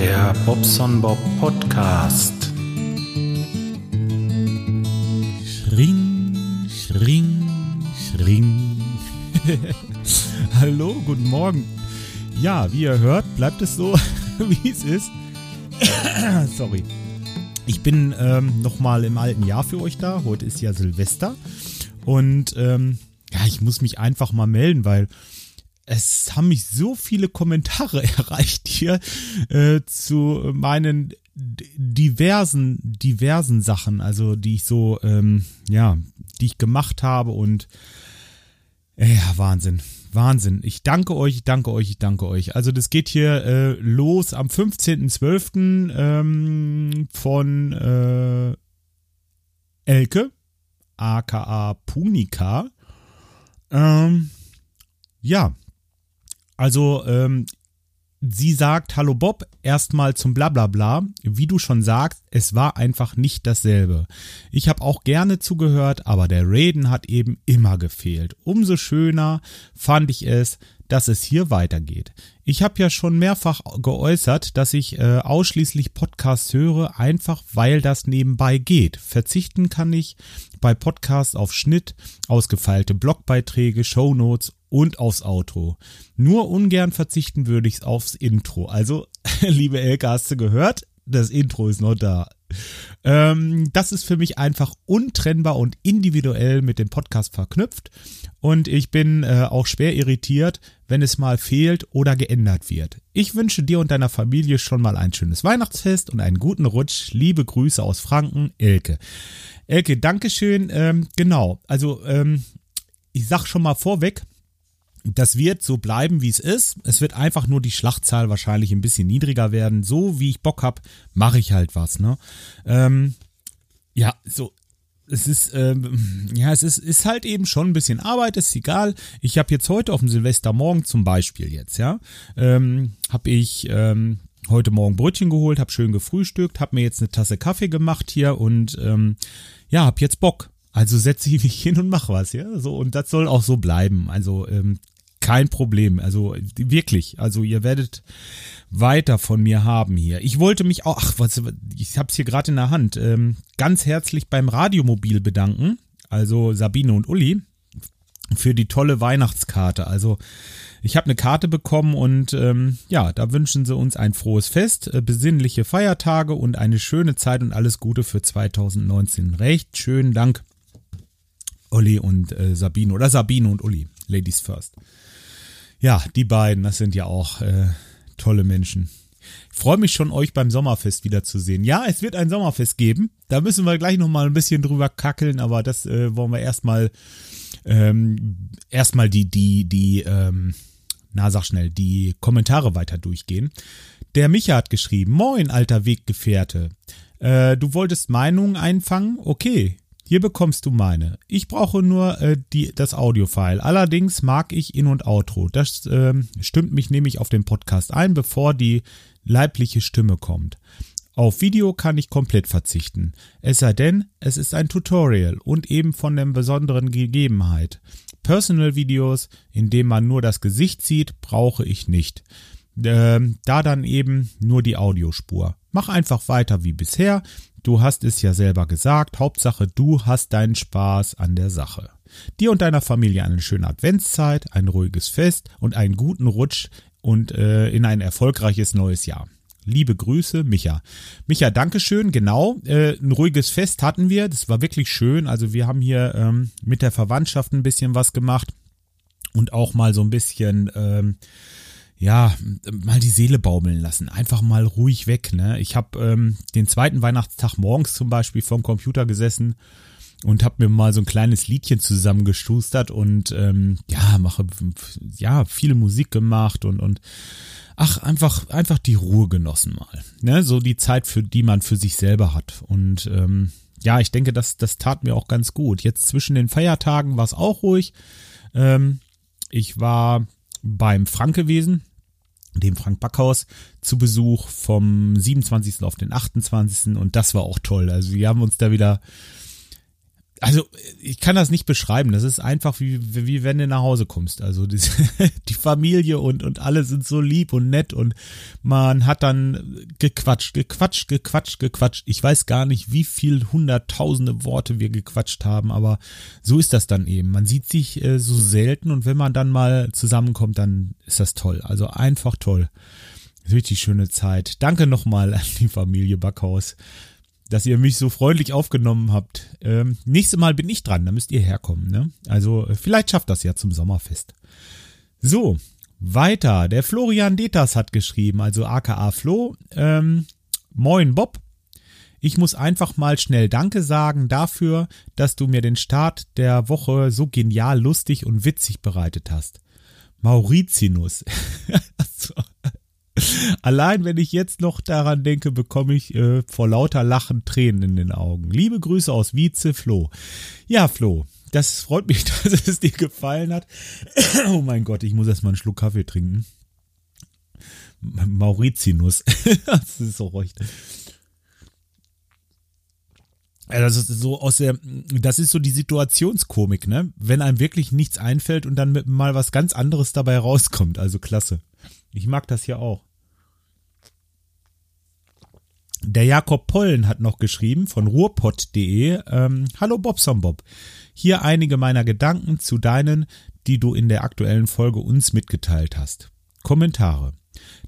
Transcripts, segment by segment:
Der Bobson Bob Podcast. Schring, schring, schring. Hallo, guten Morgen. Ja, wie ihr hört, bleibt es so, wie es ist. Sorry. Ich bin ähm, nochmal im alten Jahr für euch da. Heute ist ja Silvester. Und ähm, ja, ich muss mich einfach mal melden, weil es haben mich so viele Kommentare erreicht hier äh, zu meinen diversen, diversen Sachen, also die ich so, ähm, ja, die ich gemacht habe und äh, ja, Wahnsinn. Wahnsinn. Ich danke euch, ich danke euch, ich danke euch. Also das geht hier äh, los am 15.12. Ähm, von äh, Elke, aka Punika. Ähm, ja, also ähm, sie sagt, hallo Bob, erstmal zum Blablabla. Wie du schon sagst, es war einfach nicht dasselbe. Ich habe auch gerne zugehört, aber der Raiden hat eben immer gefehlt. Umso schöner fand ich es, dass es hier weitergeht. Ich habe ja schon mehrfach geäußert, dass ich äh, ausschließlich Podcasts höre, einfach weil das nebenbei geht. Verzichten kann ich bei Podcasts auf Schnitt, ausgefeilte Blogbeiträge, Shownotes und aufs Outro. Nur ungern verzichten würde ich aufs Intro. Also, liebe Elke, hast du gehört? Das Intro ist noch da. Ähm, das ist für mich einfach untrennbar und individuell mit dem Podcast verknüpft. Und ich bin äh, auch schwer irritiert, wenn es mal fehlt oder geändert wird. Ich wünsche dir und deiner Familie schon mal ein schönes Weihnachtsfest und einen guten Rutsch. Liebe Grüße aus Franken, Elke. Elke, Dankeschön. Ähm, genau, also ähm, ich sag schon mal vorweg, das wird so bleiben, wie es ist. Es wird einfach nur die Schlachtzahl wahrscheinlich ein bisschen niedriger werden. So wie ich Bock hab, mache ich halt was. Ne? Ähm, ja, so. Es ist, ähm, ja, es ist, ist halt eben schon ein bisschen Arbeit, ist egal. Ich habe jetzt heute auf dem Silvestermorgen zum Beispiel jetzt, ja, ähm, habe ich ähm, heute Morgen Brötchen geholt, habe schön gefrühstückt, habe mir jetzt eine Tasse Kaffee gemacht hier und ähm, ja, hab jetzt Bock. Also setze ich mich hin und mach was, ja. So, und das soll auch so bleiben. Also ähm, kein Problem. Also wirklich. Also ihr werdet weiter von mir haben hier. Ich wollte mich auch, ach, was, ich hab's hier gerade in der Hand, ähm, ganz herzlich beim Radiomobil bedanken. Also Sabine und Uli für die tolle Weihnachtskarte. Also ich habe eine Karte bekommen und ähm, ja, da wünschen sie uns ein frohes Fest, äh, besinnliche Feiertage und eine schöne Zeit und alles Gute für 2019. Recht schönen Dank, Uli und äh, Sabine oder Sabine und Uli. Ladies first. Ja, die beiden, das sind ja auch äh, tolle Menschen. Ich freue mich schon, euch beim Sommerfest wiederzusehen. Ja, es wird ein Sommerfest geben. Da müssen wir gleich nochmal ein bisschen drüber kackeln, aber das äh, wollen wir erstmal ähm, erstmal die, die, die, ähm, na sag schnell, die Kommentare weiter durchgehen. Der Micha hat geschrieben, Moin, alter Weggefährte. Äh, du wolltest Meinungen einfangen? Okay, hier bekommst du meine. Ich brauche nur äh, die, das Audiofile. Allerdings mag ich In- und Outro. Das äh, stimmt mich nämlich auf den Podcast ein, bevor die leibliche Stimme kommt. Auf Video kann ich komplett verzichten. Es sei denn, es ist ein Tutorial und eben von der besonderen Gegebenheit. Personal Videos, in dem man nur das Gesicht sieht, brauche ich nicht. Äh, da dann eben nur die Audiospur. Mach einfach weiter wie bisher. Du hast es ja selber gesagt. Hauptsache, du hast deinen Spaß an der Sache. Dir und deiner Familie eine schöne Adventszeit, ein ruhiges Fest und einen guten Rutsch und äh, in ein erfolgreiches neues Jahr. Liebe Grüße, Micha. Micha, Dankeschön. Genau, äh, ein ruhiges Fest hatten wir. Das war wirklich schön. Also wir haben hier ähm, mit der Verwandtschaft ein bisschen was gemacht und auch mal so ein bisschen ähm, ja, mal die Seele baumeln lassen. Einfach mal ruhig weg. Ne? Ich habe ähm, den zweiten Weihnachtstag morgens zum Beispiel vorm Computer gesessen und habe mir mal so ein kleines Liedchen zusammengestustert und ähm, ja, mache ja viele Musik gemacht und und ach einfach einfach die Ruhe genossen mal. Ne? So die Zeit, für die man für sich selber hat und ähm, ja, ich denke, das das tat mir auch ganz gut. Jetzt zwischen den Feiertagen war es auch ruhig. Ähm, ich war beim Frank gewesen, dem Frank Backhaus, zu Besuch vom 27. auf den 28. Und das war auch toll. Also wir haben uns da wieder, also ich kann das nicht beschreiben. Das ist einfach wie, wie wenn du nach Hause kommst. Also die, die Familie und, und alle sind so lieb und nett und man hat dann gequatscht, gequatscht, gequatscht, gequatscht. Ich weiß gar nicht, wie viel hunderttausende Worte wir gequatscht haben, aber so ist das dann eben. Man sieht sich äh, so selten und wenn man dann mal zusammenkommt, dann ist das toll. Also einfach toll. Richtig schöne Zeit. Danke nochmal an die Familie Backhaus dass ihr mich so freundlich aufgenommen habt. Ähm, nächstes Mal bin ich dran, da müsst ihr herkommen. Ne? Also äh, vielleicht schafft das ja zum Sommerfest. So, weiter. Der Florian Detas hat geschrieben, also aka Flo. Ähm, Moin Bob. Ich muss einfach mal schnell Danke sagen dafür, dass du mir den Start der Woche so genial lustig und witzig bereitet hast. Mauritius. Allein wenn ich jetzt noch daran denke, bekomme ich äh, vor lauter Lachen Tränen in den Augen. Liebe Grüße aus Wietze, Flo. Ja, Flo, das freut mich, dass es dir gefallen hat. Oh mein Gott, ich muss erstmal einen Schluck Kaffee trinken. Mauritius. das ist so recht. Das ist so aus der, das ist so die Situationskomik, ne? Wenn einem wirklich nichts einfällt und dann mal was ganz anderes dabei rauskommt. Also klasse. Ich mag das ja auch. Der Jakob Pollen hat noch geschrieben von ruhrpott.de. Ähm, Hallo Bobson Bob. Hier einige meiner Gedanken zu deinen, die du in der aktuellen Folge uns mitgeteilt hast. Kommentare.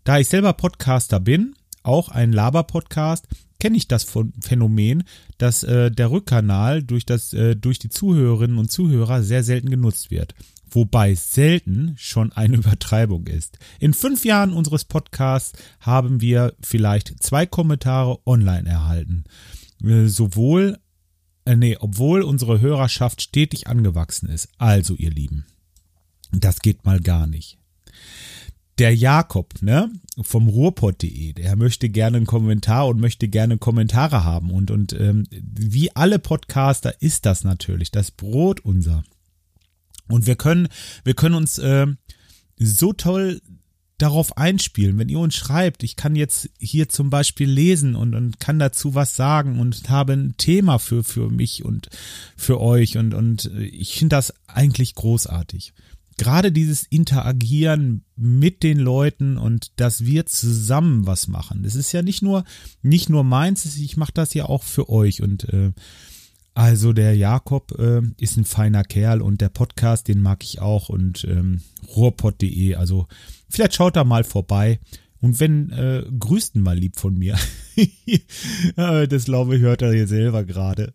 Da ich selber Podcaster bin, auch ein Laber-Podcast, kenne ich das Phänomen, dass äh, der Rückkanal durch, das, äh, durch die Zuhörerinnen und Zuhörer sehr selten genutzt wird wobei selten schon eine Übertreibung ist. In fünf Jahren unseres Podcasts haben wir vielleicht zwei Kommentare online erhalten. Äh, sowohl, äh, nee, obwohl unsere Hörerschaft stetig angewachsen ist. Also, ihr Lieben, das geht mal gar nicht. Der Jakob, ne, vom Ruhrpott.de, der möchte gerne einen Kommentar und möchte gerne Kommentare haben. Und, und ähm, wie alle Podcaster ist das natürlich, das Brot unser. Und wir können, wir können uns äh, so toll darauf einspielen, wenn ihr uns schreibt, ich kann jetzt hier zum Beispiel lesen und, und kann dazu was sagen und habe ein Thema für, für mich und für euch und, und ich finde das eigentlich großartig. Gerade dieses Interagieren mit den Leuten und dass wir zusammen was machen. Das ist ja nicht nur, nicht nur meins, ich mache das ja auch für euch und äh, also der Jakob äh, ist ein feiner Kerl und der Podcast, den mag ich auch und ähm, rohrpott.de, also vielleicht schaut da mal vorbei und wenn, äh, grüßt ihn mal lieb von mir. das glaube ich, hört er hier selber gerade.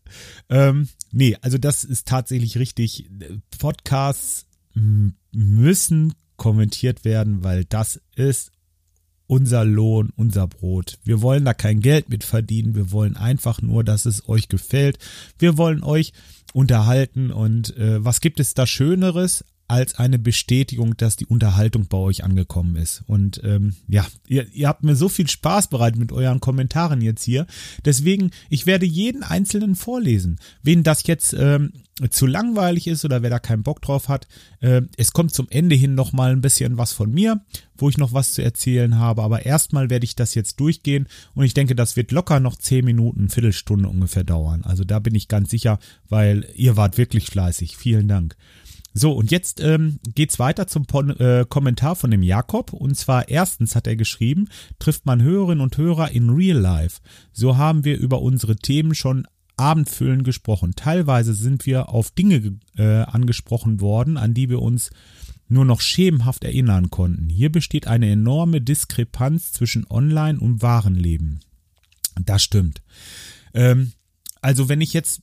Ähm, nee, also das ist tatsächlich richtig. Podcasts müssen kommentiert werden, weil das ist unser Lohn, unser Brot. Wir wollen da kein Geld mit verdienen. Wir wollen einfach nur, dass es euch gefällt. Wir wollen euch unterhalten und äh, was gibt es da Schöneres als eine Bestätigung, dass die Unterhaltung bei euch angekommen ist. Und ähm, ja, ihr, ihr habt mir so viel Spaß bereitet mit euren Kommentaren jetzt hier. Deswegen, ich werde jeden einzelnen vorlesen. Wen das jetzt ähm, zu langweilig ist oder wer da keinen Bock drauf hat, äh, es kommt zum Ende hin noch mal ein bisschen was von mir, wo ich noch was zu erzählen habe. Aber erstmal werde ich das jetzt durchgehen und ich denke, das wird locker noch zehn Minuten, Viertelstunde ungefähr dauern. Also da bin ich ganz sicher, weil ihr wart wirklich fleißig. Vielen Dank. So, und jetzt ähm, geht's weiter zum Pon äh, Kommentar von dem Jakob. Und zwar erstens hat er geschrieben, trifft man Hörerinnen und Hörer in Real Life. So haben wir über unsere Themen schon abendfüllend gesprochen. Teilweise sind wir auf Dinge äh, angesprochen worden, an die wir uns nur noch schemenhaft erinnern konnten. Hier besteht eine enorme Diskrepanz zwischen Online und wahren Leben. Das stimmt. Ähm, also wenn ich jetzt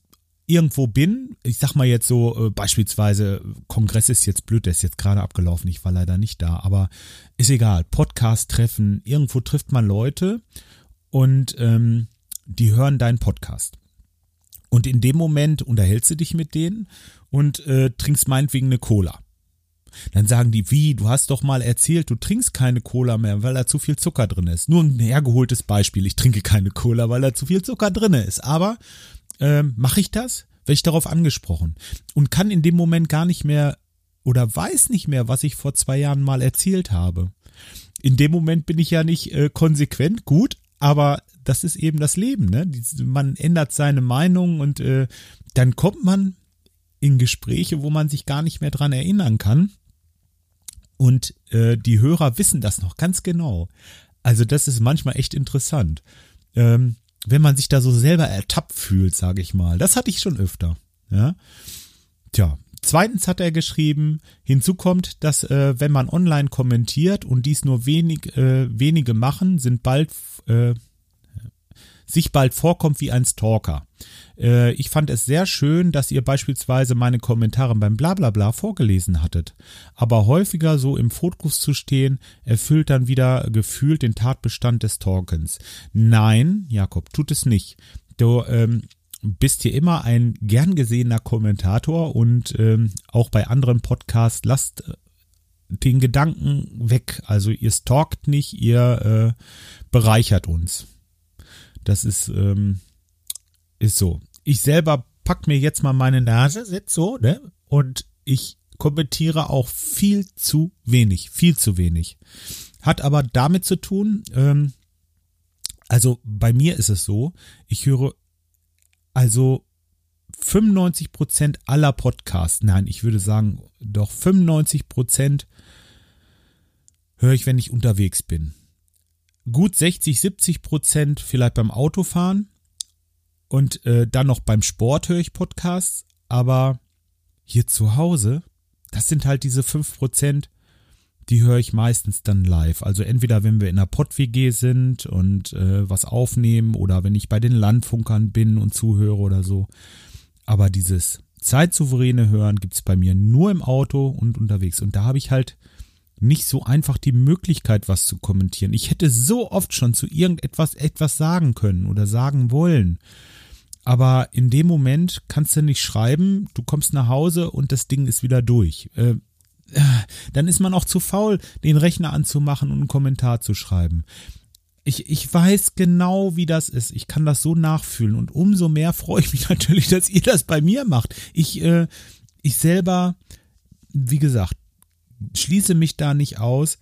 irgendwo bin, ich sag mal jetzt so, äh, beispielsweise, Kongress ist jetzt blöd, der ist jetzt gerade abgelaufen, ich war leider nicht da, aber ist egal, Podcast-Treffen, irgendwo trifft man Leute und ähm, die hören deinen Podcast. Und in dem Moment unterhältst du dich mit denen und äh, trinkst meinetwegen eine Cola. Dann sagen die, wie, du hast doch mal erzählt, du trinkst keine Cola mehr, weil da zu viel Zucker drin ist. Nur ein hergeholtes Beispiel, ich trinke keine Cola, weil da zu viel Zucker drin ist. Aber ähm, mache ich das? Werde ich darauf angesprochen und kann in dem Moment gar nicht mehr oder weiß nicht mehr, was ich vor zwei Jahren mal erzählt habe. In dem Moment bin ich ja nicht äh, konsequent, gut, aber das ist eben das Leben, ne? Man ändert seine Meinung und äh, dann kommt man in Gespräche, wo man sich gar nicht mehr dran erinnern kann. Und äh, die Hörer wissen das noch ganz genau. Also das ist manchmal echt interessant. Ähm, wenn man sich da so selber ertappt fühlt, sage ich mal. Das hatte ich schon öfter. Ja. Tja, zweitens hat er geschrieben, hinzu kommt, dass äh, wenn man online kommentiert und dies nur wenig, äh, wenige machen, sind bald äh, sich bald vorkommt wie ein Stalker. Äh, ich fand es sehr schön, dass ihr beispielsweise meine Kommentare beim Blablabla vorgelesen hattet. Aber häufiger so im Fokus zu stehen, erfüllt dann wieder gefühlt den Tatbestand des Talkens. Nein, Jakob, tut es nicht. Du ähm, bist hier immer ein gern gesehener Kommentator und ähm, auch bei anderen Podcasts lasst äh, den Gedanken weg. Also ihr stalkt nicht, ihr äh, bereichert uns. Das ist, ähm, ist so. Ich selber pack mir jetzt mal meine Nase, sitz so, ne? Und ich kommentiere auch viel zu wenig, viel zu wenig. Hat aber damit zu tun, ähm, also bei mir ist es so, ich höre also 95 Prozent aller Podcasts, nein, ich würde sagen, doch 95 Prozent höre ich, wenn ich unterwegs bin gut 60, 70 Prozent vielleicht beim Autofahren und äh, dann noch beim Sport höre ich Podcasts, aber hier zu Hause, das sind halt diese 5 Prozent, die höre ich meistens dann live. Also entweder wenn wir in einer Pott-WG sind und äh, was aufnehmen oder wenn ich bei den Landfunkern bin und zuhöre oder so. Aber dieses zeitsouveräne Hören gibt's bei mir nur im Auto und unterwegs. Und da habe ich halt nicht so einfach die Möglichkeit, was zu kommentieren. Ich hätte so oft schon zu irgendetwas etwas sagen können oder sagen wollen. Aber in dem Moment kannst du nicht schreiben, du kommst nach Hause und das Ding ist wieder durch. Äh, dann ist man auch zu faul, den Rechner anzumachen und einen Kommentar zu schreiben. Ich, ich weiß genau, wie das ist. Ich kann das so nachfühlen und umso mehr freue ich mich natürlich, dass ihr das bei mir macht. Ich, äh, ich selber, wie gesagt, schließe mich da nicht aus,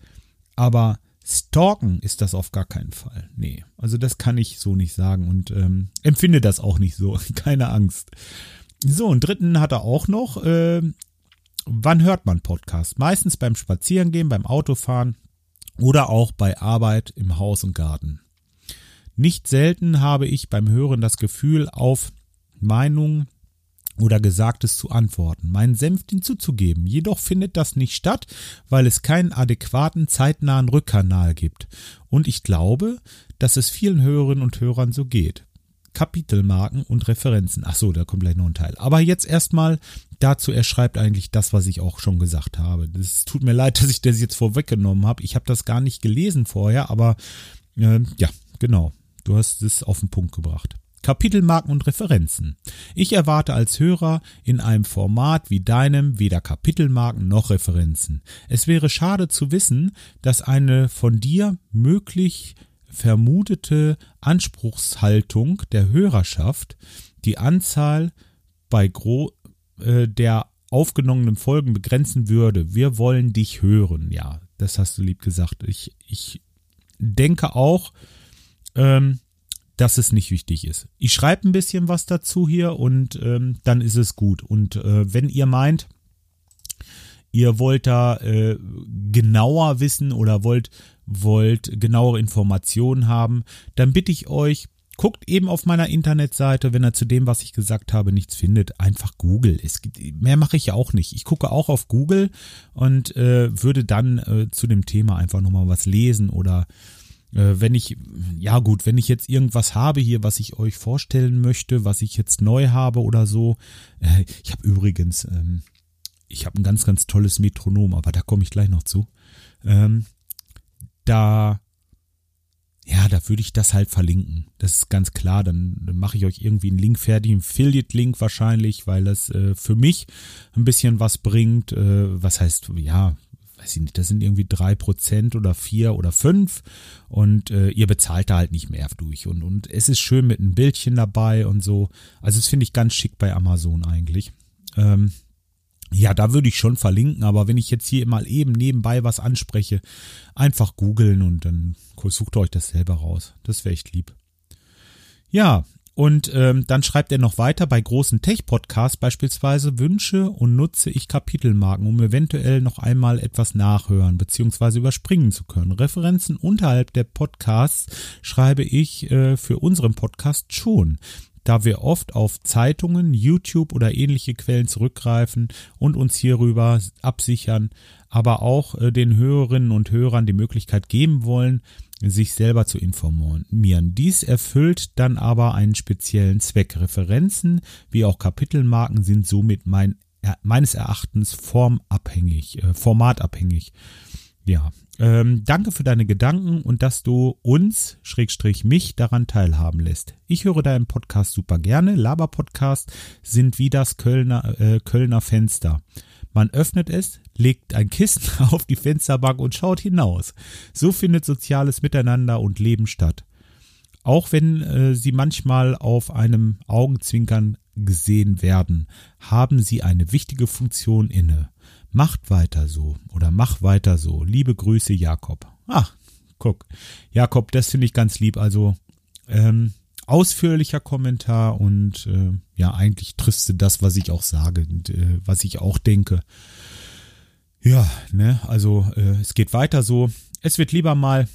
aber stalken ist das auf gar keinen Fall. Nee, also das kann ich so nicht sagen und ähm, empfinde das auch nicht so. Keine Angst. So, und dritten hat er auch noch. Äh, wann hört man Podcast? Meistens beim Spazierengehen, beim Autofahren oder auch bei Arbeit im Haus und Garten. Nicht selten habe ich beim Hören das Gefühl, auf Meinungen oder Gesagtes zu antworten, meinen Senf hinzuzugeben. Jedoch findet das nicht statt, weil es keinen adäquaten, zeitnahen Rückkanal gibt. Und ich glaube, dass es vielen Hörerinnen und Hörern so geht. Kapitelmarken und Referenzen. Ach so, da kommt gleich noch ein Teil. Aber jetzt erstmal dazu, er schreibt eigentlich das, was ich auch schon gesagt habe. Es tut mir leid, dass ich das jetzt vorweggenommen habe. Ich habe das gar nicht gelesen vorher, aber äh, ja, genau. Du hast es auf den Punkt gebracht. Kapitelmarken und Referenzen. Ich erwarte als Hörer in einem Format wie deinem weder Kapitelmarken noch Referenzen. Es wäre schade zu wissen, dass eine von dir möglich vermutete Anspruchshaltung der Hörerschaft die Anzahl bei gro äh, der aufgenommenen Folgen begrenzen würde. Wir wollen dich hören. Ja, das hast du lieb gesagt. Ich, ich denke auch, ähm, dass es nicht wichtig ist. Ich schreibe ein bisschen was dazu hier und ähm, dann ist es gut. Und äh, wenn ihr meint, ihr wollt da äh, genauer wissen oder wollt, wollt genauere Informationen haben, dann bitte ich euch, guckt eben auf meiner Internetseite, wenn ihr zu dem, was ich gesagt habe, nichts findet, einfach Google. Es gibt, mehr mache ich ja auch nicht. Ich gucke auch auf Google und äh, würde dann äh, zu dem Thema einfach nochmal was lesen oder wenn ich, ja gut, wenn ich jetzt irgendwas habe hier, was ich euch vorstellen möchte, was ich jetzt neu habe oder so. Äh, ich habe übrigens, ähm, ich habe ein ganz, ganz tolles Metronom, aber da komme ich gleich noch zu. Ähm, da, ja, da würde ich das halt verlinken. Das ist ganz klar. Dann, mache ich euch irgendwie einen Link fertig, einen Affiliate-Link wahrscheinlich, weil das äh, für mich ein bisschen was bringt. Äh, was heißt, ja, weiß ich nicht, das sind irgendwie drei Prozent oder vier oder fünf und äh, ihr bezahlt da halt nicht mehr durch und, und es ist schön mit einem Bildchen dabei und so. Also das finde ich ganz schick bei Amazon eigentlich. Ähm, ja, da würde ich schon verlinken, aber wenn ich jetzt hier mal eben nebenbei was anspreche, einfach googeln und dann sucht euch das selber raus. Das wäre echt lieb. Ja, Und ähm, dann schreibt er noch weiter, bei großen Tech-Podcasts beispielsweise wünsche und nutze ich Kapitelmarken, um eventuell noch einmal etwas nachhören bzw. überspringen zu können. Referenzen unterhalb der Podcasts schreibe ich äh, für unseren Podcast schon da wir oft auf Zeitungen, YouTube oder ähnliche Quellen zurückgreifen und uns hierüber absichern, aber auch äh, den Hörerinnen und Hörern die Möglichkeit geben wollen, sich selber zu informieren. Dies erfüllt dann aber einen speziellen Zweck. Referenzen wie auch Kapitelmarken sind somit mein, meines Erachtens formabhängig, äh, formatabhängig. Ja, ähm, danke für deine Gedanken und dass du uns, Schrägstrich mich, daran teilhaben lässt. Ich höre deinen Podcast super gerne. Laber-Podcast sind wie das Kölner, äh, Kölner Fenster. Man öffnet es, legt ein Kissen auf die Fensterbank und schaut hinaus. So findet soziales Miteinander und Leben statt. Auch wenn äh, sie manchmal auf einem Augenzwinkern gesehen werden, haben sie eine wichtige Funktion inne. Macht weiter so oder mach weiter so. Liebe Grüße, Jakob. Ach, guck. Jakob, das finde ich ganz lieb. Also ähm, ausführlicher Kommentar und äh, ja, eigentlich trifft das, was ich auch sage und äh, was ich auch denke. Ja, ne, also äh, es geht weiter so. Es wird lieber mal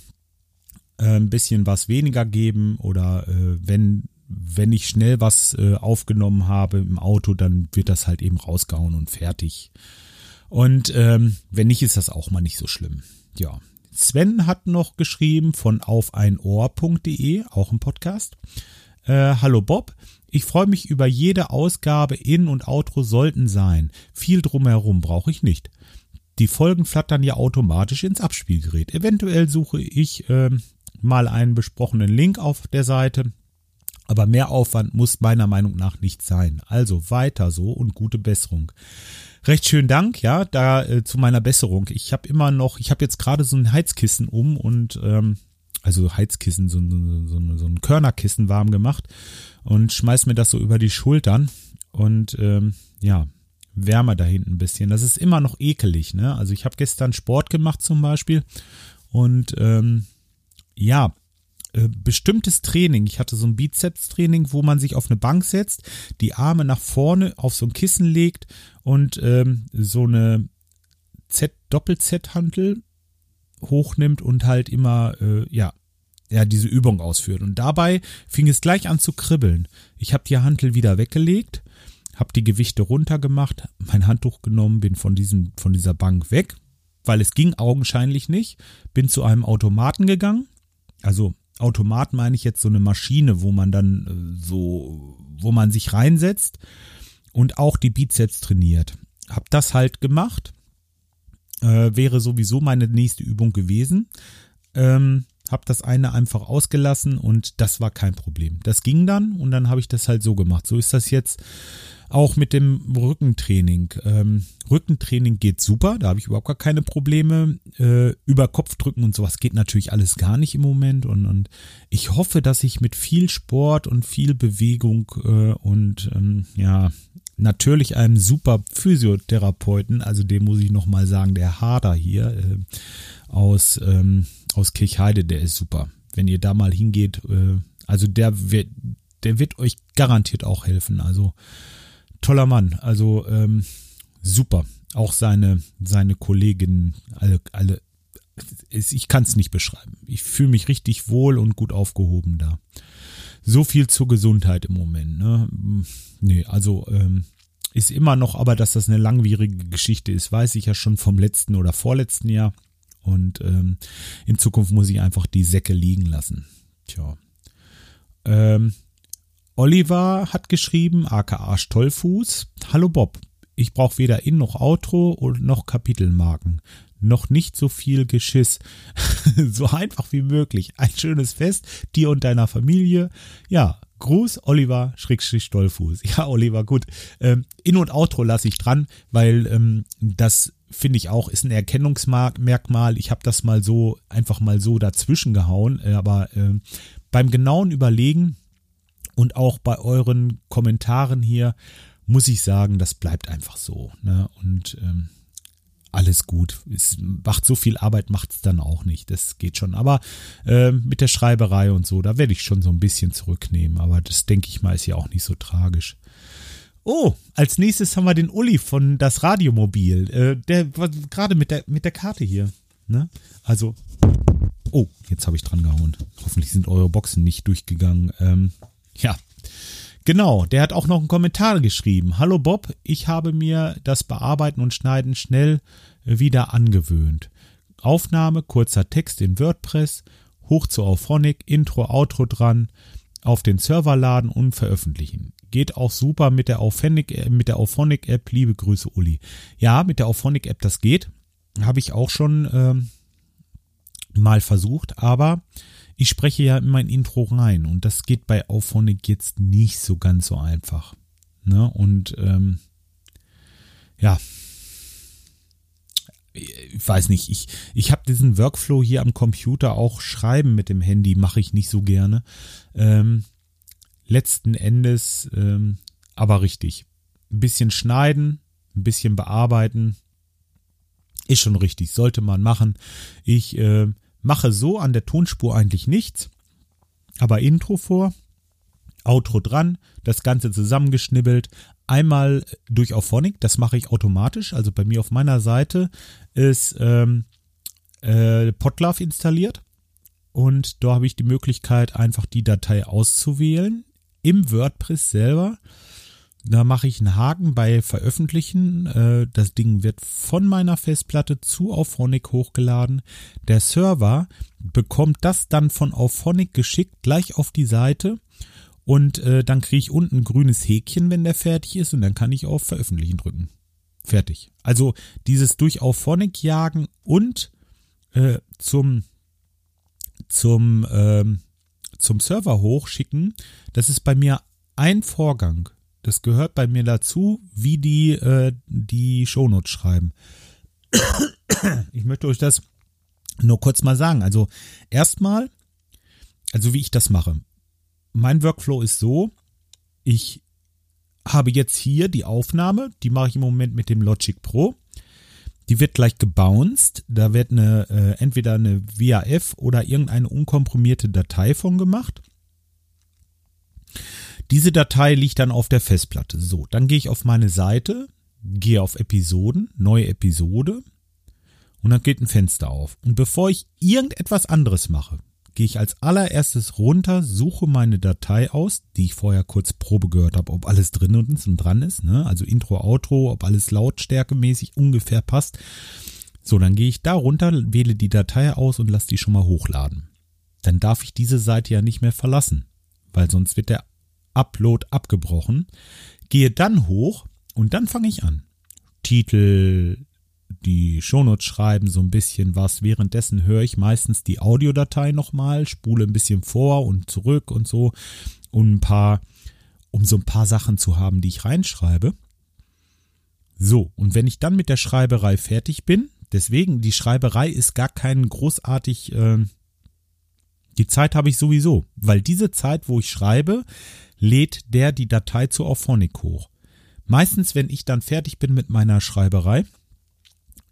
äh, ein bisschen was weniger geben oder äh, wenn wenn ich schnell was äh, aufgenommen habe im Auto, dann wird das halt eben rausgehauen und fertig. Und ähm, wenn nicht, ist das auch mal nicht so schlimm. Ja. Sven hat noch geschrieben von aufeinohr.de, auch ein Podcast. Äh, Hallo Bob, ich freue mich über jede Ausgabe. In- und Outro sollten sein. Viel drumherum brauche ich nicht. Die Folgen flattern ja automatisch ins Abspielgerät. Eventuell suche ich äh, mal einen besprochenen Link auf der Seite. Aber mehr Aufwand muss meiner Meinung nach nicht sein. Also weiter so und gute Besserung. Recht schönen Dank, ja, da äh, zu meiner Besserung. Ich habe immer noch, ich habe jetzt gerade so ein Heizkissen um und ähm, also Heizkissen, so, so, so, so ein Körnerkissen warm gemacht und schmeiß mir das so über die Schultern und ähm, ja, wärmer da hinten ein bisschen. Das ist immer noch ekelig, ne? Also ich habe gestern Sport gemacht zum Beispiel und ähm, ja, äh, bestimmtes Training. Ich hatte so ein Bizeps-Training, wo man sich auf eine Bank setzt, die Arme nach vorne auf so ein Kissen legt und ähm, so eine Z Doppel-Z-Hantel hochnimmt und halt immer äh, ja ja diese Übung ausführt. Und dabei fing es gleich an zu kribbeln. Ich habe die Hantel wieder weggelegt, habe die Gewichte runtergemacht, mein Handtuch genommen, bin von diesem von dieser Bank weg, weil es ging augenscheinlich nicht. Bin zu einem Automaten gegangen, also Automat meine ich jetzt so eine Maschine, wo man dann äh, so, wo man sich reinsetzt und auch die Bizeps trainiert. Hab das halt gemacht. Äh, wäre sowieso meine nächste Übung gewesen. Ähm, hab das eine einfach ausgelassen und das war kein Problem. Das ging dann und dann habe ich das halt so gemacht. So ist das jetzt auch mit dem Rückentraining. Ähm, Rückentraining geht super, da habe ich überhaupt gar keine Probleme. Äh, über Kopfdrücken und sowas geht natürlich alles gar nicht im Moment. Und, und ich hoffe, dass ich mit viel Sport und viel Bewegung äh, und ähm, ja, natürlich einem super Physiotherapeuten, also dem muss ich nochmal sagen, der Hader hier äh, aus, ähm, aus Kirchheide, der ist super. Wenn ihr da mal hingeht, äh, also der wird, der wird euch garantiert auch helfen. Also toller Mann. Also ähm, super. Auch seine, seine Kolleginnen, alle, alle ich kann es nicht beschreiben. Ich fühle mich richtig wohl und gut aufgehoben da. So viel zur Gesundheit im Moment. Ne? Nee, also ähm, ist immer noch, aber dass das eine langwierige Geschichte ist, weiß ich ja schon vom letzten oder vorletzten Jahr. Und ähm, in Zukunft muss ich einfach die Säcke liegen lassen. Tja. Ähm, Oliver hat geschrieben, aka Stollfuß. Hallo Bob, ich brauche weder In- noch Outro und noch Kapitelmarken. Noch nicht so viel Geschiss. so einfach wie möglich. Ein schönes Fest, dir und deiner Familie. Ja, Gruß, Oliver, Schrägstrich Stollfuß. Ja, Oliver, gut. Ähm, In- und Outro lasse ich dran, weil ähm, das finde ich auch, ist ein Erkennungsmerkmal. Ich habe das mal so, einfach mal so dazwischen gehauen. Äh, aber äh, beim genauen Überlegen und auch bei euren Kommentaren hier muss ich sagen, das bleibt einfach so. Ne? Und ähm, alles gut. Es macht so viel Arbeit, macht es dann auch nicht. Das geht schon. Aber äh, mit der Schreiberei und so, da werde ich schon so ein bisschen zurücknehmen. Aber das denke ich mal, ist ja auch nicht so tragisch. Oh, als nächstes haben wir den Uli von das Radiomobil. Äh, der war gerade mit der, mit der Karte hier. Ne? Also, oh, jetzt habe ich dran gehauen. Hoffentlich sind eure Boxen nicht durchgegangen. Ähm, ja, Genau, der hat auch noch einen Kommentar geschrieben. Hallo Bob, ich habe mir das Bearbeiten und Schneiden schnell wieder angewöhnt. Aufnahme, kurzer Text in WordPress, hoch zu Auphonic, Intro, Outro dran, auf den Server laden und veröffentlichen. Geht auch super mit der Auphonic, mit der Auphonic App. Liebe Grüße, Uli. Ja, mit der Auphonic App, das geht. Habe ich auch schon ähm, mal versucht, aber ich spreche ja in mein Intro rein und das geht bei Auphonic jetzt nicht so ganz so einfach. Ne? Und ähm, ja, ich weiß nicht, ich, ich habe diesen Workflow hier am Computer auch schreiben mit dem Handy, mache ich nicht so gerne. Ähm, letzten Endes ähm, aber richtig. Ein bisschen schneiden, ein bisschen bearbeiten, ist schon richtig, sollte man machen. Ich äh, mache so an der Tonspur eigentlich nichts, aber Intro vor, Outro dran, das Ganze zusammengeschnibbelt, einmal durch Auphonic, das mache ich automatisch, also bei mir auf meiner Seite ist ähm, äh, Podlove installiert und da habe ich die Möglichkeit, einfach die Datei auszuwählen. Im WordPress selber da mache ich einen Haken bei Veröffentlichen. Äh, das Ding wird von meiner Festplatte zu Auphonic hochgeladen. Der Server bekommt das dann von Auphonic geschickt gleich auf die Seite. Und äh, dann kriege ich unten ein grünes Häkchen, wenn der fertig ist. Und dann kann ich auf Veröffentlichen drücken. Fertig. Also dieses durch Auphonic jagen und äh, zum, zum, ähm, zum Server hochschicken, das ist bei mir ein Vorgang. Das gehört bei mir dazu, wie die äh, die Shownotes schreiben. Ich möchte euch das nur kurz mal sagen. Also erstmal, also wie ich das mache. Mein Workflow ist so, ich habe jetzt hier die Aufnahme, die mache ich im Moment mit dem Logic Pro. Die wird gleich gebounced. Da wird eine, äh, entweder eine WAF oder irgendeine unkomprimierte Datei von gemacht. Diese Datei liegt dann auf der Festplatte. So, dann gehe ich auf meine Seite, gehe auf Episoden, neue Episode und dann geht ein Fenster auf. Und bevor ich irgendetwas anderes mache, gehe ich als allererstes runter, suche meine Datei aus, die ich vorher kurz Probe gehört habe, ob alles drin und dran ist, ne? also Intro, Outro, ob alles lautstärkemäßig ungefähr passt. So, dann gehe ich da runter, wähle die Datei aus und lasse die schon mal hochladen. Dann darf ich diese Seite ja nicht mehr verlassen, weil sonst wird der Upload abgebrochen, gehe dann hoch und dann fange ich an. Titel, die Shownotes schreiben so ein bisschen was. Währenddessen höre ich meistens die Audiodatei nochmal, spule ein bisschen vor und zurück und so, um ein paar, um so ein paar Sachen zu haben, die ich reinschreibe. So, und wenn ich dann mit der Schreiberei fertig bin, deswegen, die Schreiberei ist gar kein großartig, äh, die Zeit habe ich sowieso, weil diese Zeit, wo ich schreibe, lädt der die Datei zu Auphonic hoch. Meistens, wenn ich dann fertig bin mit meiner Schreiberei,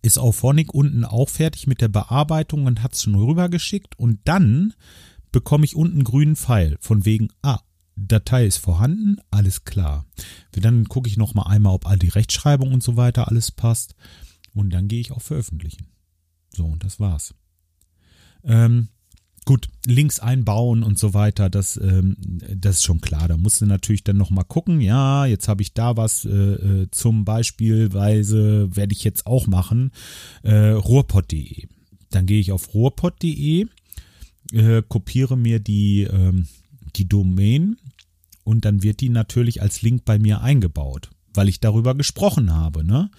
ist Auphonic unten auch fertig mit der Bearbeitung und hat es schon rübergeschickt und dann bekomme ich unten einen grünen Pfeil von wegen, ah, Datei ist vorhanden, alles klar. Dann gucke ich nochmal einmal, ob all die Rechtschreibung und so weiter alles passt und dann gehe ich auf Veröffentlichen. So, und das war's. Ähm, Gut, Links einbauen und so weiter, das, ähm, das ist schon klar. Da musst du natürlich dann nochmal gucken, ja, jetzt habe ich da was, äh, äh, zum Beispielweise werde ich jetzt auch machen, äh, ruhrpott.de. Dann gehe ich auf ruhrpott.de, äh, kopiere mir die, ähm, die Domain und dann wird die natürlich als Link bei mir eingebaut, weil ich darüber gesprochen habe, ne?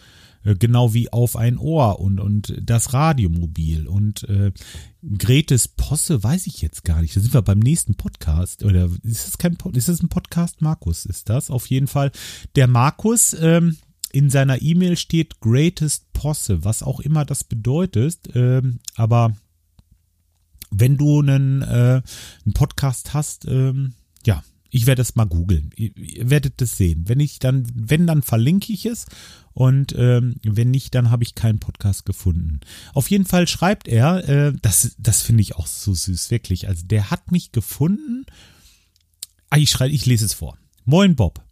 Äh, genau wie auf ein Ohr und, und das Radiomobil. Und äh, Gretes Posse weiß ich jetzt gar nicht. Da sind wir beim nächsten Podcast. Oder ist das kein Pod ist das ein Podcast? Markus ist das auf jeden Fall. Der Markus, ähm, in seiner E-Mail steht Greatest Posse, was auch immer das bedeutet. Ähm, aber wenn du einen, äh, einen Podcast hast, ähm, ja, Ich werde es mal googeln. Ihr, werdet es sehen. Wenn ich dann, wenn dann verlinke ich es und ähm, wenn nicht, dann habe ich keinen Podcast gefunden. Auf jeden Fall schreibt er, äh, das, das finde ich auch so süß, wirklich. Also der hat mich gefunden. Ah, ich schreibe, ich lese es vor. Moin Bob.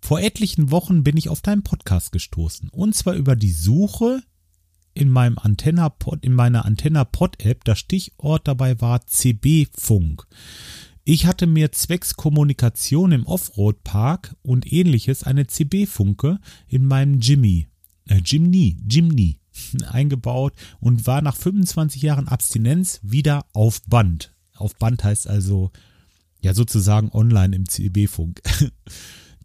Vor etlichen Wochen bin ich auf deinen Podcast gestoßen. Und zwar über die Suche in meinem Antenna -Pod, in meiner Antenna Pod App. Das Stichwort dabei war CB-Funk. Ich hatte mir zwecks Kommunikation im Offroad-Park und ähnliches eine CB-Funke in meinem Jimmy, äh, Jimny, Jimny eingebaut und war nach 25 Jahren Abstinenz wieder auf Band. Auf Band heißt also ja sozusagen online im CB-Funk.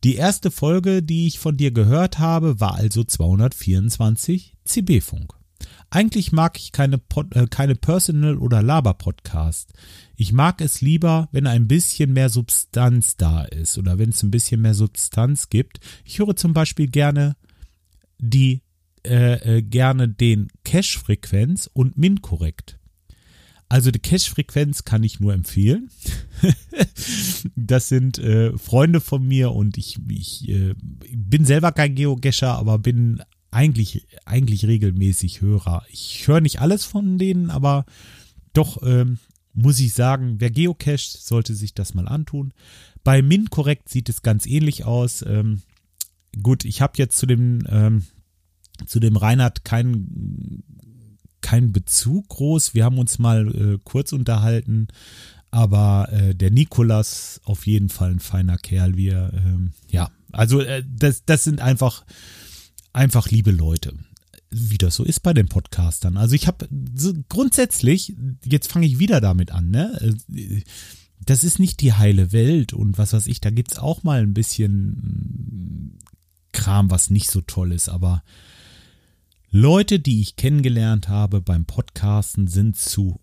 Die erste Folge, die ich von dir gehört habe, war also 224 CB-Funk. Eigentlich mag ich keine, Pod, äh, keine Personal- oder Laber-Podcast. Ich mag es lieber, wenn ein bisschen mehr Substanz da ist oder wenn es ein bisschen mehr Substanz gibt. Ich höre zum Beispiel gerne die äh, äh, gerne den Cache-Frequenz und Min-Korrekt. Also die Cache-Frequenz kann ich nur empfehlen. das sind äh, Freunde von mir und ich, ich äh, bin selber kein Geocacher, aber bin eigentlich, eigentlich regelmäßig Hörer. Ich höre nicht alles von denen, aber doch ähm, muss ich sagen, wer geocacht, sollte sich das mal antun. Bei MinCorrect sieht es ganz ähnlich aus. Ähm, gut, ich habe jetzt zu dem, ähm, zu dem Reinhard keinen kein Bezug groß. Wir haben uns mal äh, kurz unterhalten, aber äh, der Nikolas auf jeden Fall ein feiner Kerl. Wir, ähm, ja, also äh, das, das sind einfach einfach liebe Leute. Wie das so ist bei den Podcastern. Also ich habe so grundsätzlich, jetzt fange ich wieder damit an, ne? Das ist nicht die heile Welt und was weiß ich, da gibt's auch mal ein bisschen Kram, was nicht so toll ist, aber Leute, die ich kennengelernt habe beim Podcasten, sind zu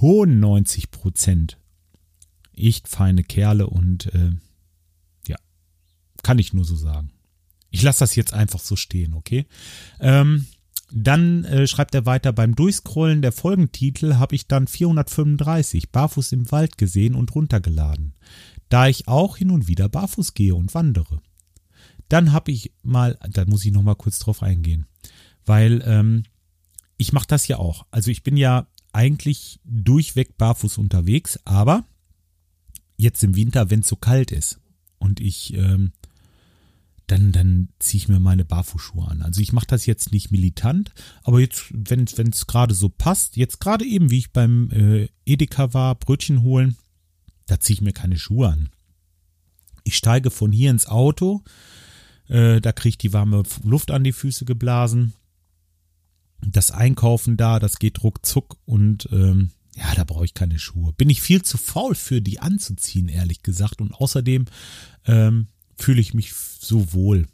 hohen 90 Prozent echt feine Kerle und äh, ja, kann ich nur so sagen. Ich lasse das jetzt einfach so stehen, okay? Ähm, dann äh, schreibt er weiter, beim Durchscrollen der Folgentitel habe ich dann 435 barfuß im Wald gesehen und runtergeladen, da ich auch hin und wieder barfuß gehe und wandere. Dann habe ich mal, da muss ich noch mal kurz drauf eingehen, weil ähm, ich mache das ja auch. Also ich bin ja eigentlich durchweg barfuß unterwegs, aber jetzt im Winter, wenn es so kalt ist und ich ähm, dann, dann ziehe ich mir meine Barfußschuhe an. Also ich mache das jetzt nicht militant, aber jetzt, wenn es gerade so passt, jetzt gerade eben, wie ich beim äh, Edeka war, Brötchen holen, da ziehe ich mir keine Schuhe an. Ich steige von hier ins Auto, äh, da kriege ich die warme Luft an die Füße geblasen. Das Einkaufen da, das geht ruckzuck und ähm, ja, da brauche ich keine Schuhe. Bin ich viel zu faul für die anzuziehen, ehrlich gesagt. Und außerdem ähm, fühle ich mich so wohl.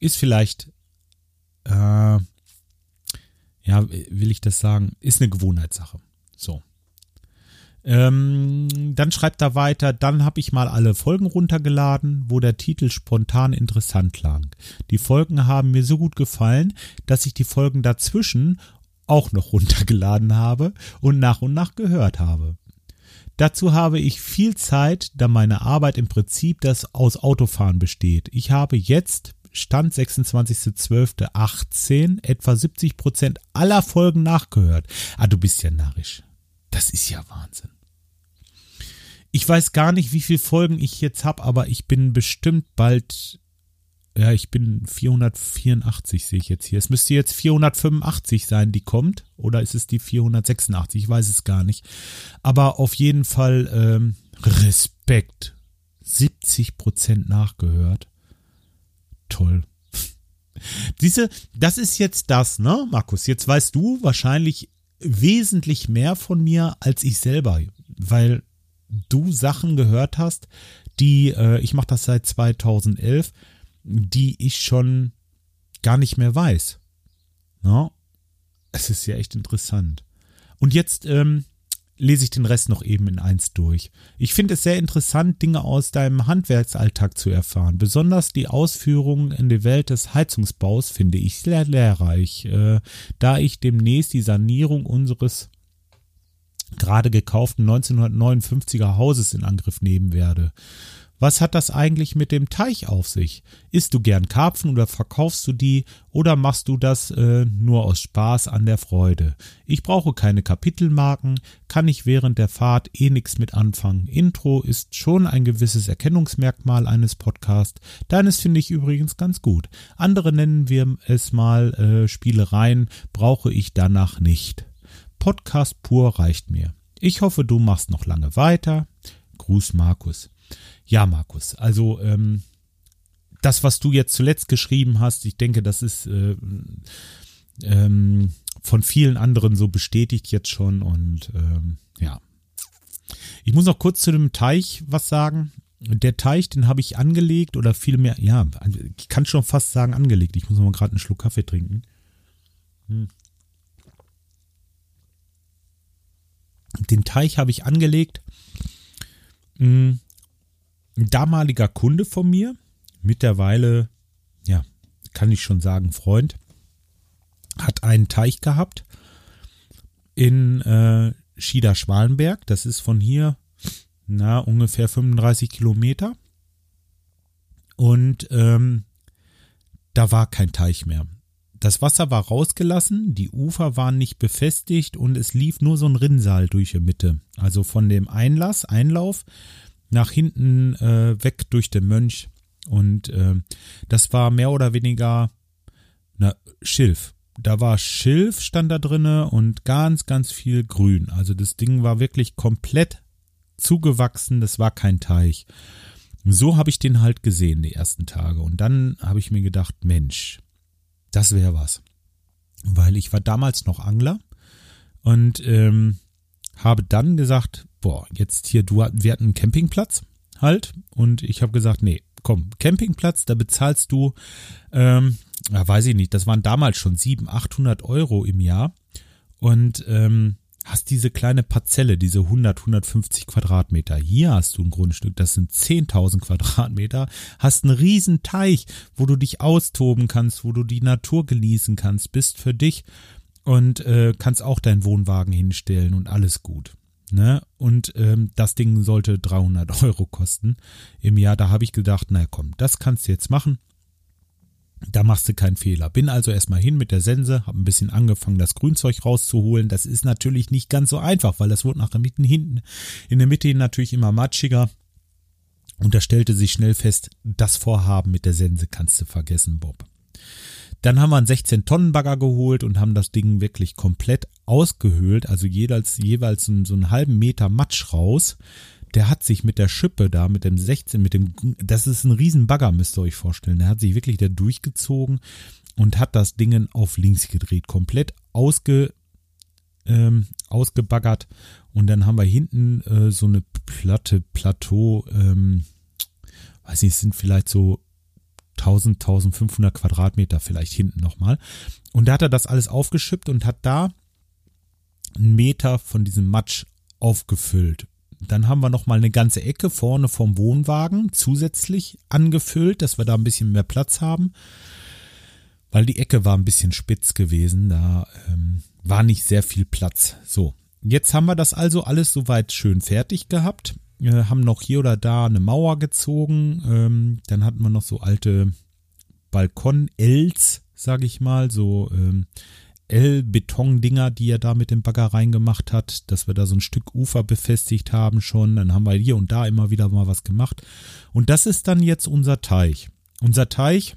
Ist vielleicht, äh, ja, will ich das sagen, ist eine Gewohnheitssache. So. Ähm, dann schreibt er weiter, dann habe ich mal alle Folgen runtergeladen, wo der Titel spontan interessant klang. Die Folgen haben mir so gut gefallen, dass ich die Folgen dazwischen auch noch runtergeladen habe und nach und nach gehört habe. Dazu habe ich viel Zeit, da meine Arbeit im Prinzip das aus Autofahren besteht. Ich habe jetzt Stand 26.12.18 etwa 70 Prozent aller Folgen nachgehört. Ah, du bist ja narrisch. Das ist ja Wahnsinn. Ich weiß gar nicht, wie viele Folgen ich jetzt habe, aber ich bin bestimmt bald ja, ich bin 484, sehe ich jetzt hier. Es müsste jetzt 485 sein, die kommt. Oder ist es die 486? Ich weiß es gar nicht. Aber auf jeden Fall ähm, Respekt. 70 Prozent nachgehört. Toll. Diese, das ist jetzt das, ne, Markus? Jetzt weißt du wahrscheinlich wesentlich mehr von mir als ich selber, weil du Sachen gehört hast, die, äh, ich mache das seit 2011, die ich schon gar nicht mehr weiß. No? Es ist ja echt interessant. Und jetzt ähm, lese ich den Rest noch eben in eins durch. Ich finde es sehr interessant, Dinge aus deinem Handwerksalltag zu erfahren. Besonders die Ausführungen in der Welt des Heizungsbaus finde ich sehr lehrreich, äh, da ich demnächst die Sanierung unseres gerade gekauften 1959er Hauses in Angriff nehmen werde. Was hat das eigentlich mit dem Teich auf sich? Isst du gern Karpfen oder verkaufst du die oder machst du das äh, nur aus Spaß an der Freude? Ich brauche keine Kapitelmarken, kann ich während der Fahrt eh nix mit anfangen. Intro ist schon ein gewisses Erkennungsmerkmal eines Podcasts. Deines finde ich übrigens ganz gut. Andere nennen wir es mal äh, Spielereien, brauche ich danach nicht. Podcast pur reicht mir. Ich hoffe, du machst noch lange weiter. Gruß Markus. Ja, Markus, also ähm, das, was du jetzt zuletzt geschrieben hast, ich denke, das ist äh, ähm, von vielen anderen so bestätigt jetzt schon und ähm, ja. Ich muss noch kurz zu dem Teich was sagen. Der Teich, den habe ich angelegt oder vielmehr, ja, ich kann schon fast sagen angelegt. Ich muss noch mal gerade einen Schluck Kaffee trinken. Hm. Den Teich habe ich angelegt. Hm ein damaliger Kunde von mir, mittlerweile, ja, kann ich schon sagen, Freund, hat einen Teich gehabt in äh, Schieder-Schwalenberg. Das ist von hier, na, ungefähr 35 Kilometer. Und ähm, da war kein Teich mehr. Das Wasser war rausgelassen, die Ufer waren nicht befestigt und es lief nur so ein Rinnsal durch die Mitte. Also von dem Einlass, Einlauf nach hinten äh, weg durch den Mönch. Und äh, das war mehr oder weniger na, Schilf. Da war Schilf, stand da drinne und ganz, ganz viel Grün. Also das Ding war wirklich komplett zugewachsen. Das war kein Teich. So habe ich den halt gesehen die ersten Tage. Und dann habe ich mir gedacht, Mensch, das wäre was. Weil ich war damals noch Angler und ähm, habe dann gesagt, boah, jetzt hier, du, wir hatten einen Campingplatz halt und ich habe gesagt, nee, komm, Campingplatz, da bezahlst du, ähm, ja, weiß ich nicht, das waren damals schon 700, 800 Euro im Jahr und ähm, hast diese kleine Parzelle, diese 100, 150 Quadratmeter. Hier hast du ein Grundstück, das sind 10.000 Quadratmeter, hast einen riesen Teich, wo du dich austoben kannst, wo du die Natur genießen kannst, bist für dich und äh, kannst auch deinen Wohnwagen hinstellen und alles gut. Ne? Und ähm, das Ding sollte 300 Euro kosten im Jahr. Da habe ich gedacht, na komm, das kannst du jetzt machen. Da machst du keinen Fehler. Bin also erstmal hin mit der Sense, habe ein bisschen angefangen, das Grünzeug rauszuholen. Das ist natürlich nicht ganz so einfach, weil das wurde nach der Mitte hinten, in der Mitte natürlich immer matschiger. Und da stellte sich schnell fest, das Vorhaben mit der Sense kannst du vergessen, Bob. Dann haben wir einen 16-Tonnen-Bagger geholt und haben das Ding wirklich komplett ausgehöhlt, also jeweils, jeweils so, so einen halben Meter Matsch raus. Der hat sich mit der Schippe da, mit dem 16, mit dem, das ist ein Riesenbagger, müsst ihr euch vorstellen. Der hat sich wirklich da durchgezogen und hat das Ding auf links gedreht, komplett ausge, ähm, ausgebaggert. Und dann haben wir hinten äh, so eine Platte, Plateau, ähm, weiß nicht, es sind vielleicht so 1000, 1500 Quadratmeter vielleicht hinten nochmal. Und da hat er das alles aufgeschippt und hat da einen Meter von diesem Matsch aufgefüllt. Dann haben wir nochmal eine ganze Ecke vorne vom Wohnwagen zusätzlich angefüllt, dass wir da ein bisschen mehr Platz haben. Weil die Ecke war ein bisschen spitz gewesen, da ähm, war nicht sehr viel Platz. So, jetzt haben wir das also alles soweit schön fertig gehabt äh, haben noch hier oder da eine Mauer gezogen. Ähm, dann hatten wir noch so alte Balkon-Els, sag ich mal, so ähm, L-Beton-Dinger, die er da mit dem Bagger reingemacht hat, dass wir da so ein Stück Ufer befestigt haben schon. Dann haben wir hier und da immer wieder mal was gemacht. Und das ist dann jetzt unser Teich. Unser Teich,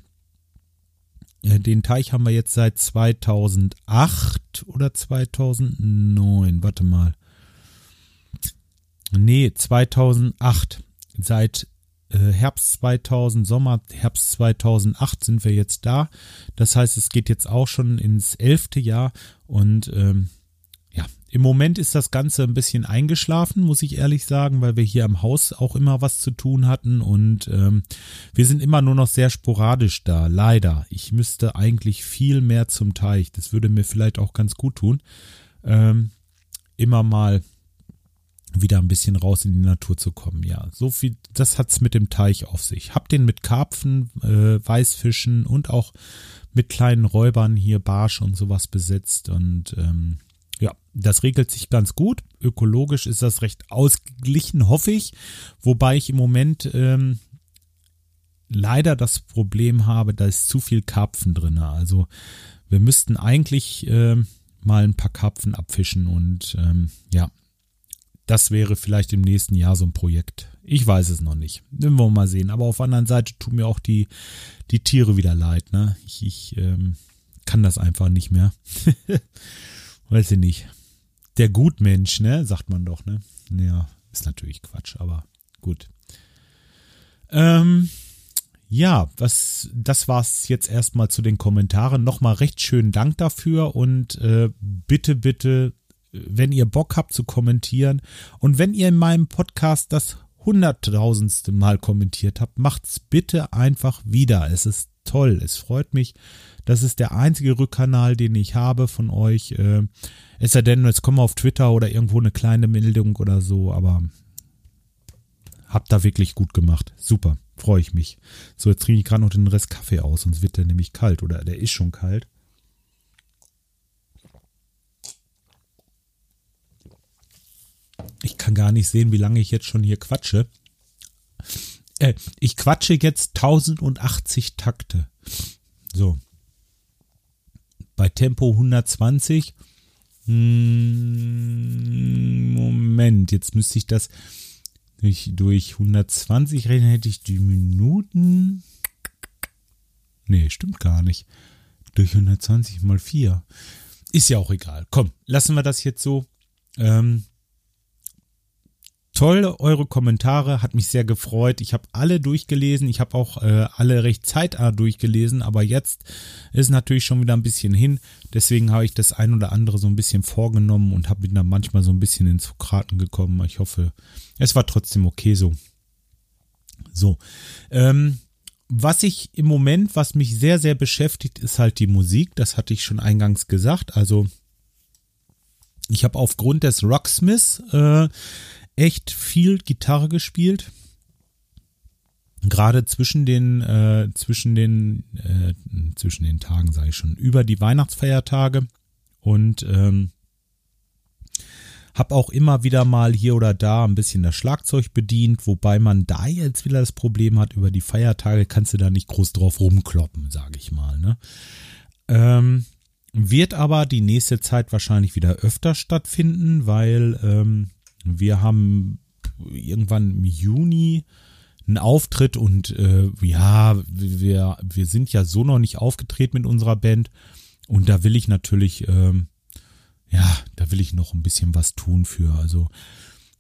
äh, den Teich haben wir jetzt seit 2008 oder 2009. Warte mal. Nee, 2008. Seit äh, Herbst 2000, Sommer, Herbst 2008 sind wir jetzt da. Das heißt, es geht jetzt auch schon ins elfte Jahr und ähm, ja, im Moment ist das Ganze ein bisschen eingeschlafen, muss ich ehrlich sagen, weil wir hier am Haus auch immer was zu tun hatten und ähm, wir sind immer nur noch sehr sporadisch da, leider. Ich müsste eigentlich viel mehr zum Teich, das würde mir vielleicht auch ganz gut tun. Ähm, immer mal wieder ein bisschen raus in die Natur zu kommen. Ja, so viel, das hat's mit dem Teich auf sich. Hab den mit Karpfen, äh, Weißfischen und auch mit kleinen Räubern hier Barsch und sowas besetzt und ähm, Ja, das regelt sich ganz gut. Ökologisch ist das recht ausgeglichen, hoffe ich. Wobei ich im Moment ähm, leider das Problem habe, da ist zu viel Karpfen drin. Also wir müssten eigentlich äh, mal ein paar Karpfen abfischen und ähm, ja, das wäre vielleicht im nächsten Jahr so ein Projekt. Ich weiß es noch nicht. Werden wir mal sehen. Aber auf der anderen Seite tun mir auch die, die Tiere wieder leid. Ne? Ich, ich ähm, kann das einfach nicht mehr. weiß ich nicht. Der Gutmensch, ne, sagt man doch, ne? Ja, ist natürlich Quatsch, aber gut. Ähm, ja, was, das war's jetzt erstmal zu den Kommentaren. Nochmal recht schönen Dank dafür und äh, bitte, bitte, wenn ihr Bock habt zu kommentieren und wenn ihr in meinem Podcast das hunderttausendste Mal kommentiert habt, macht's bitte einfach wieder. Es ist toll. Es freut mich. Das ist der einzige Rückkanal, den ich habe von euch. Äh, es sei denn, jetzt kommen auf Twitter oder irgendwo eine kleine Meldung oder so, aber habt da wirklich gut gemacht. Super freue ich mich. So, jetzt trinke ich gerade noch den Rest Kaffee aus, sonst wird der nämlich kalt oder der ist schon kalt. Ich kann gar nicht sehen, wie lange ich jetzt schon hier quatsche. Äh, ich quatsche jetzt 1080 Takte. So. Bei Tempo 120. Hm, Moment, jetzt müsste ich das durch, durch 120 rechnen hätte ich die Minuten. Nee, stimmt gar nicht. Durch 120 mal 4. Ist ja auch egal. Komm, lassen wir das jetzt so. Ähm, toll, eure Kommentare, hat mich sehr gefreut. Ich habe alle durchgelesen. Ich habe auch äh, alle recht zeitnah durchgelesen, aber jetzt ist natürlich schon wieder ein bisschen hin. Deswegen habe ich das ein oder andere so ein bisschen vorgenommen und habe dann manchmal so ein bisschen ins Sokraten gekommen. Ich hoffe, es war trotzdem okay so. So. Ähm, was ich im Moment, was mich sehr, sehr beschäftigt, ist halt die Musik. Das hatte ich schon eingangs gesagt. Also ich habe aufgrund des Rocksmiths äh, echt viel Gitarre gespielt. Gerade zwischen den, äh, zwischen den, äh, zwischen den Tagen, sage ich schon, über die Weihnachtsfeiertage und ähm, habe auch immer wieder mal hier oder da ein bisschen das Schlagzeug bedient, wobei man da jetzt wieder das Problem hat, über die Feiertage kannst du da nicht groß drauf rumkloppen, sage ich mal. Ne? Ähm, wird aber die nächste Zeit wahrscheinlich wieder öfter stattfinden, weil ähm, wir haben irgendwann im Juni einen Auftritt und äh, ja, wir, wir sind ja so noch nicht aufgetreten mit unserer Band und da will ich natürlich, ähm, ja, da will ich noch ein bisschen was tun für. Also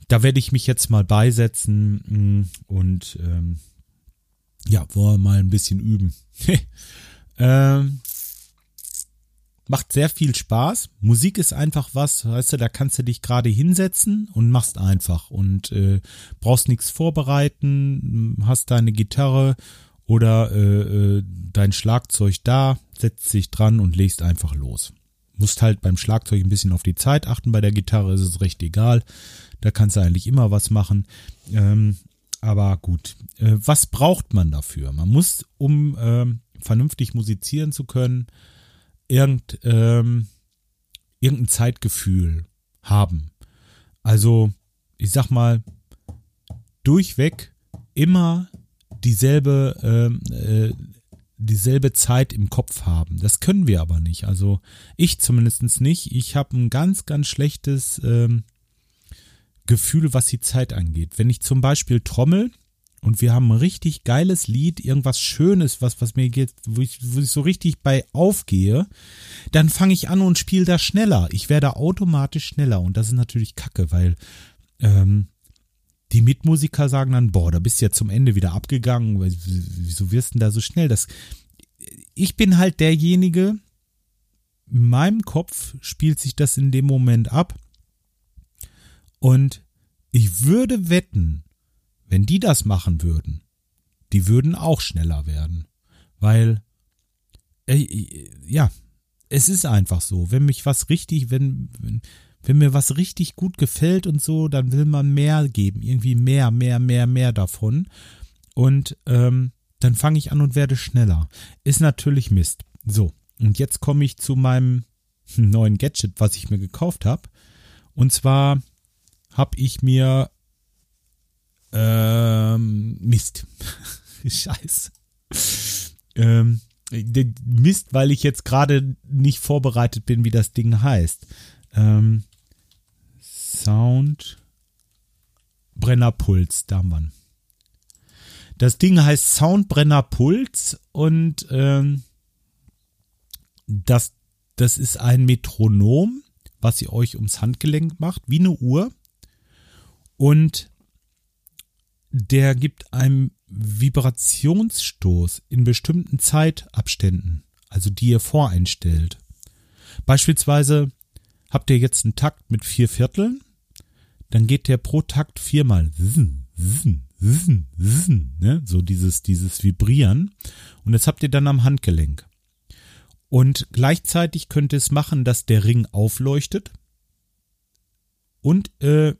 da werde ich mich jetzt mal beisetzen mm, und ähm, ja, wollen wir mal ein bisschen üben. ähm, macht sehr viel Spaß. Musik ist einfach was, weißt du, da kannst du dich gerade hinsetzen und machst einfach und äh, brauchst nichts vorbereiten, hast deine Gitarre oder äh, äh, dein Schlagzeug da, setzt dich dran und legst einfach los. Musst halt beim Schlagzeug ein bisschen auf die Zeit achten, bei der Gitarre ist es recht egal. Da kannst du eigentlich immer was machen. Ähm, aber gut, äh, was braucht man dafür? Man muss, um äh, vernünftig musizieren zu können, irgend, ähm, irgendein Zeitgefühl haben. Also, ich sag mal, durchweg immer dieselbe, ähm, äh, dieselbe Zeit im Kopf haben. Das können wir aber nicht. Also ich zumindest nicht. Ich habe ein ganz, ganz schlechtes ähm, Gefühl, was die Zeit angeht. Wenn ich zum Beispiel trommel, und wir haben ein richtig geiles Lied, irgendwas Schönes, was, was mir geht, wo ich, wo ich so richtig bei aufgehe, dann fange ich an und spiele da schneller. Ich werde automatisch schneller und das ist natürlich kacke, weil ähm, die Mitmusiker sagen dann, boah, da bist du ja zum Ende wieder abgegangen, wieso wirst du denn da so schnell? Das, ich bin halt derjenige, in meinem Kopf spielt sich das in dem Moment ab und ich würde wetten, wenn die das machen würden, die würden auch schneller werden. Weil, äh, ja, es ist einfach so. Wenn mich was richtig, wenn, wenn, wenn mir was richtig gut gefällt und so, dann will man mehr geben. Irgendwie mehr, mehr, mehr, mehr davon. Und ähm, dann fange ich an und werde schneller. Ist natürlich Mist. So, und jetzt komme ich zu meinem neuen Gadget, was ich mir gekauft habe. Und zwar habe ich mir ähm, Mist. Scheiß. Ähm, Mist, weil ich jetzt gerade nicht vorbereitet bin, wie das Ding heißt. Ähm, Sound Brennerpuls, da haben wir. Das Ding heißt Soundbrenner Puls und ähm, das, das ist ein Metronom, was ihr euch ums Handgelenk macht, wie eine Uhr. Und der gibt einem Vibrationsstoß in bestimmten Zeitabständen, also die ihr voreinstellt. Beispielsweise habt ihr jetzt einen Takt mit vier Vierteln, dann geht der pro Takt viermal zzn, zzn, zzn, zzn, ne? so dieses, dieses Vibrieren. Und das habt ihr dann am Handgelenk. Und gleichzeitig könnt ihr es machen, dass der Ring aufleuchtet. Und äh,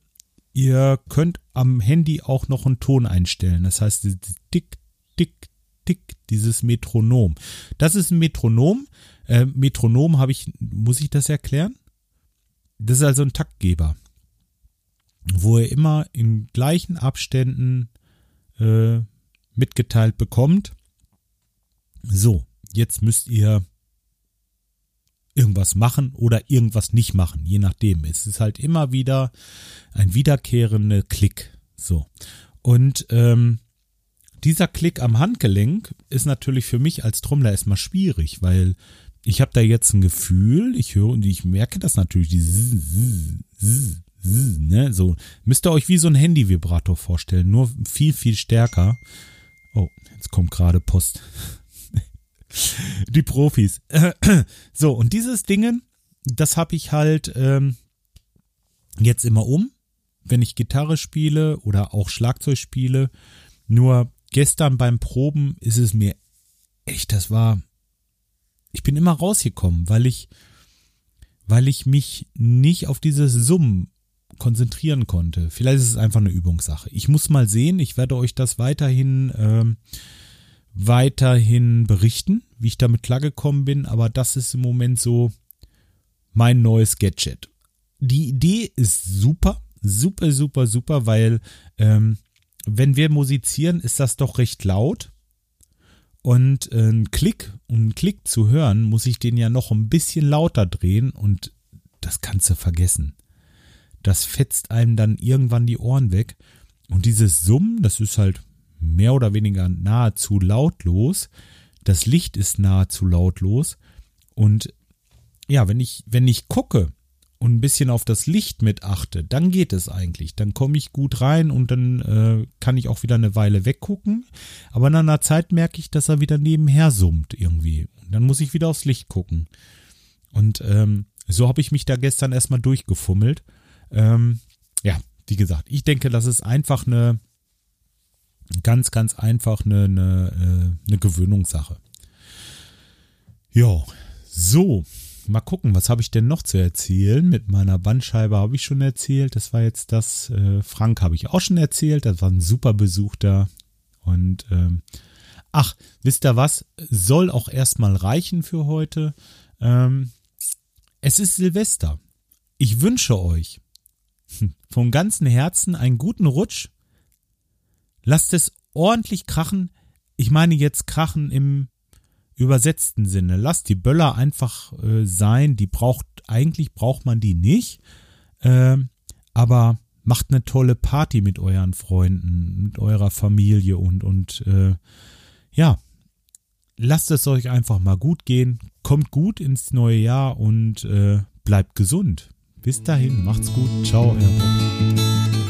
ihr könnt am Handy auch noch einen Ton einstellen. Das heißt, tick, tick, tick, dieses Metronom. Das ist ein Metronom. Äh, Metronom habe ich, muss ich das erklären? Das ist also ein Taktgeber, wo ihr immer in gleichen Abständen äh, mitgeteilt bekommt. So, jetzt müsst ihr irgendwas machen oder irgendwas nicht machen, je nachdem. Es ist halt immer wieder ein wiederkehrender Klick. So. Und ähm, dieser Klick am Handgelenk ist natürlich für mich als Trommler erstmal schwierig, weil ich habe da jetzt ein Gefühl, ich höre und ich merke das natürlich, die ne, so müsst ihr euch wie so ein Handy-Vibrator vorstellen, nur viel viel stärker. Oh, jetzt kommt gerade Post. Die Profis. So, und dieses Dingen, das habe ich halt ähm, jetzt immer um, wenn ich Gitarre spiele oder auch Schlagzeug spiele. Nur gestern beim Proben ist es mir echt, das war. Ich bin immer rausgekommen, weil ich, weil ich mich nicht auf dieses Summen konzentrieren konnte. Vielleicht ist es einfach eine Übungssache. Ich muss mal sehen, ich werde euch das weiterhin ähm, weiterhin berichten, wie ich damit klargekommen bin, aber das ist im Moment so mein neues Gadget. Die Idee ist super, super, super, super, weil ähm, wenn wir musizieren, ist das doch recht laut. Und äh, ein Klick, um einen Klick zu hören, muss ich den ja noch ein bisschen lauter drehen und das kannst du vergessen. Das fetzt einem dann irgendwann die Ohren weg. Und dieses Summen, das ist halt mehr oder weniger nahezu lautlos. Das Licht ist nahezu lautlos. Und ja, wenn ich, wenn ich gucke und ein bisschen auf das Licht mit achte, dann geht es eigentlich. Dann komme ich gut rein und dann äh, kann ich auch wieder eine Weile weggucken. Aber nach einer Zeit merke ich, dass er wieder nebenher summt irgendwie. Und dann muss ich wieder aufs Licht gucken. Und ähm, so habe ich mich da gestern erstmal durchgefummelt. Ähm, ja, wie gesagt, ich denke, das ist einfach eine, Ganz, ganz einfach eine, eine, äh, eine Gewöhnungssache. Ja, so. Mal gucken, was habe ich denn noch zu erzählen? Mit meiner Bandscheibe habe ich schon erzählt. Das war jetzt das. Äh, Frank habe ich auch schon erzählt. Das war ein super Besuch da. Und ähm, ach, wisst ihr was? Soll auch erstmal reichen für heute. Ähm, es ist Silvester. Ich wünsche euch vom ganzen Herzen einen guten Rutsch Lasst es ordentlich krachen. Ich meine jetzt krachen im übersetzten Sinne. Lasst die Böller einfach äh, sein. Die braucht, eigentlich braucht man die nicht. Äh, aber macht eine tolle Party mit euren Freunden, mit eurer Familie und, und äh, ja, lasst es euch einfach mal gut gehen. Kommt gut ins neue Jahr und äh, bleibt gesund. Bis dahin, macht's gut. Ciao, euer.